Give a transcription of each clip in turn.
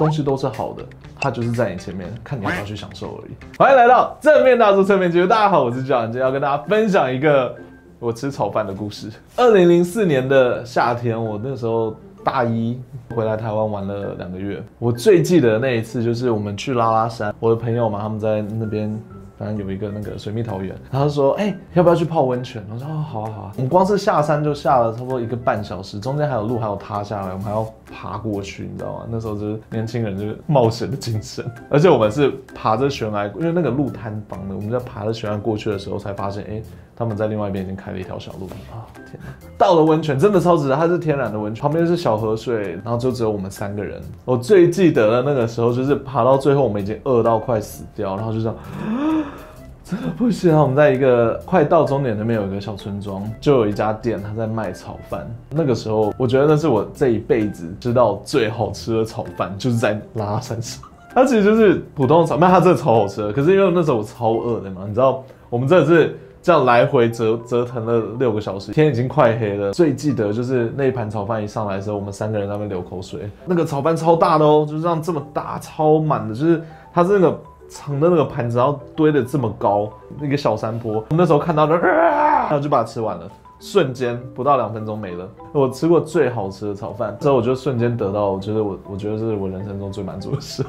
东西都是好的，它就是在你前面，看你要不要去享受而已。欢迎来到正面大叔侧面节目，大家好，我是 John，今天要跟大家分享一个我吃炒饭的故事。二零零四年的夏天，我那时候大一回来台湾玩了两个月，我最记得那一次就是我们去拉拉山，我的朋友嘛，他们在那边。反正有一个那个水蜜桃园，然后说：“哎、要不要去泡温泉？”我说：“哦，好啊，好啊。”我们光是下山就下了差不多一个半小时，中间还有路，还有塌下来，我们还要爬过去，你知道吗？那时候就是年轻人就是冒险的精神，而且我们是爬着悬崖，因为那个路坍方的，我们在爬着悬崖过去的时候才发现，哎、他们在另外一边已经开了一条小路啊！天，到了温泉真的超值，它是天然的温泉，旁边是小河水，然后就只有我们三个人。我最记得的那个时候就是爬到最后，我们已经饿到快死掉，然后就这样。真的不行啊！我们在一个快到终点那边有一个小村庄，就有一家店，他在卖炒饭。那个时候，我觉得那是我这一辈子吃到最好吃的炒饭，就是在拉拉山上。它其实就是普通的炒饭，它真的超好吃的。可是因为那时候我超饿的嘛，你知道，我们真的是这样来回折折腾了六个小时，天已经快黑了。最记得就是那一盘炒饭一上来的时候，我们三个人在那边流口水。那个炒饭超大的哦，就是这样这么大，超满的，就是它是那个。长的那个盘子，然后堆得这么高，那个小山坡，我那时候看到的，然后就把它吃完了，瞬间不到两分钟没了。我吃过最好吃的炒饭，之后我就瞬间得到，我觉得我我觉得是我人生中最满足的事，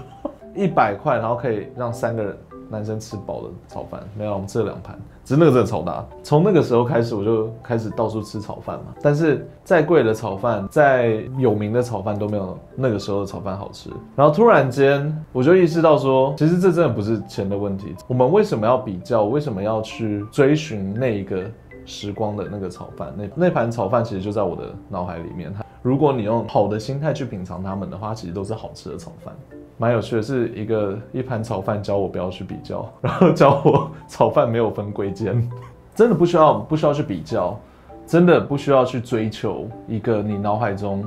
一百块，然后可以让三个人。男生吃饱的炒饭没有，我们吃了两盘，只是那个真的超大。从那个时候开始，我就开始到处吃炒饭嘛。但是再贵的炒饭，再有名的炒饭都没有那个时候的炒饭好吃。然后突然间，我就意识到说，其实这真的不是钱的问题。我们为什么要比较？为什么要去追寻那一个时光的那个炒饭？那那盘炒饭其实就在我的脑海里面。如果你用好的心态去品尝它们的话，其实都是好吃的炒饭。蛮有趣的，是一个一盘炒饭教我不要去比较，然后教我炒饭没有分贵贱，真的不需要不需要去比较，真的不需要去追求一个你脑海中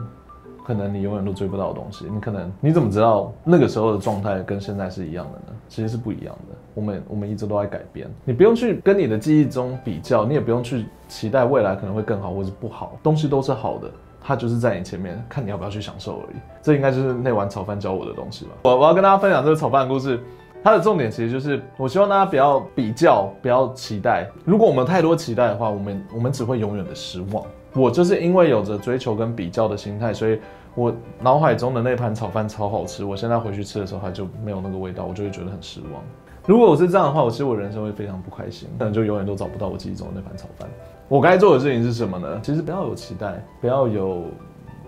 可能你永远都追不到的东西。你可能你怎么知道那个时候的状态跟现在是一样的呢？其实是不一样的。我们我们一直都在改变，你不用去跟你的记忆中比较，你也不用去期待未来可能会更好或是不好，东西都是好的。它就是在你前面，看你要不要去享受而已。这应该就是那碗炒饭教我的东西吧。我我要跟大家分享这个炒饭的故事，它的重点其实就是，我希望大家不要比较，不要期待。如果我们太多期待的话，我们我们只会永远的失望。我就是因为有着追求跟比较的心态，所以我脑海中的那盘炒饭超好吃。我现在回去吃的时候，它就没有那个味道，我就会觉得很失望。如果我是这样的话，我其实我人生会非常不开心，可能就永远都找不到我记忆中的那盘炒饭。我该做的事情是什么呢？其实不要有期待，不要有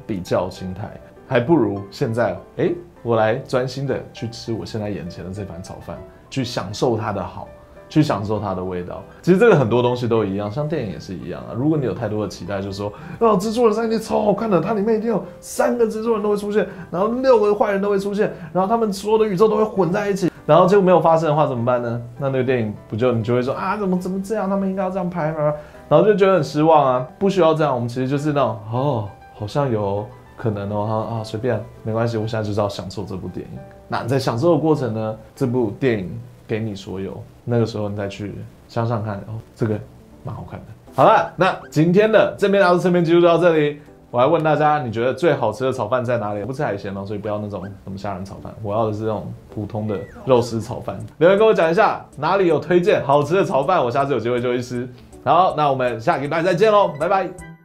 比较心态，还不如现在，哎、我来专心的去吃我现在眼前的这盘炒饭，去享受它的好，去享受它的味道。其实这个很多东西都一样，像电影也是一样啊。如果你有太多的期待，就说，哦，蜘蛛人三一定超好看的，它里面一定有三个蜘蛛人都会出现，然后六个坏人都会出现，然后他们所有的宇宙都会混在一起。然后结果没有发生的话怎么办呢？那那个电影不就你就会说啊，怎么怎么这样？他们应该要这样拍吗？然后就觉得很失望啊！不需要这样，我们其实就是那种哦，好像有可能哦，啊啊，随便没关系，我现在就是要享受这部电影。那在享受的过程呢，这部电影给你所有，那个时候你再去想想看，哦，这个蛮好看的。好了，那今天的正面大叔侧面记录就到这里。我还问大家，你觉得最好吃的炒饭在哪里？我不吃海鲜哦，所以不要那种什么虾仁炒饭。我要的是那种普通的肉丝炒饭。留言跟我讲一下哪里有推荐好吃的炒饭，我下次有机会就去吃。好，那我们下个礼拜再见喽，拜拜。